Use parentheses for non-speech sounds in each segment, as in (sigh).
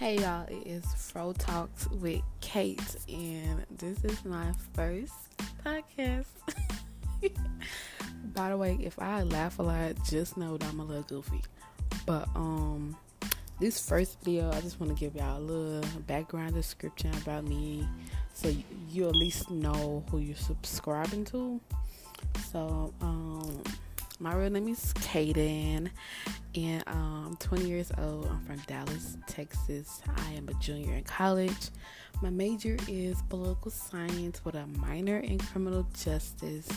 Hey y'all, it is Fro Talks with Kate, and this is my first podcast. (laughs) By the way, if I laugh a lot, just know that I'm a little goofy. But um, this first video, I just want to give y'all a little background description about me, so you, you at least know who you're subscribing to. So um my real name is Kaden, and um, I'm 20 years old. I'm from Dallas, Texas. I am a junior in college. My major is political science with a minor in criminal justice.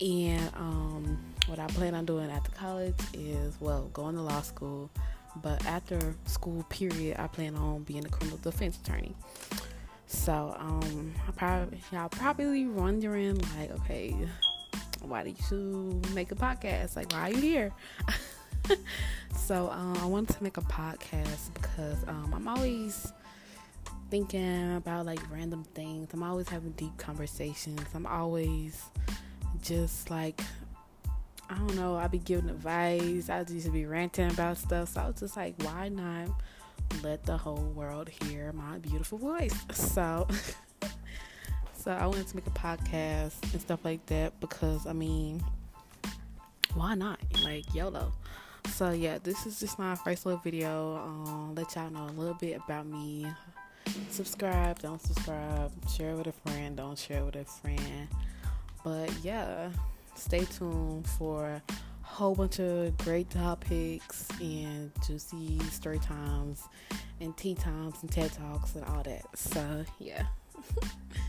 And um, what I plan on doing after college is, well, going to law school. But after school period, I plan on being a criminal defense attorney. So, um, I probably y'all probably wondering like, okay, why did you make a podcast? Like, why are you here? (laughs) (laughs) so, um, I wanted to make a podcast because um, I'm always thinking about like random things. I'm always having deep conversations. I'm always just like, I don't know, I be giving advice. I just be ranting about stuff. So I was just like, why not let the whole world hear my beautiful voice? (laughs) So. (laughs) So I wanted to make a podcast and stuff like that because I mean, why not? Like YOLO. So yeah, this is just my first little video. Um, let y'all know a little bit about me. Subscribe, don't subscribe, share with a friend, don't share with a friend. But yeah, stay tuned for a whole bunch of great topics and juicy story times and tea times and TED Talks and all that. So yeah. (laughs)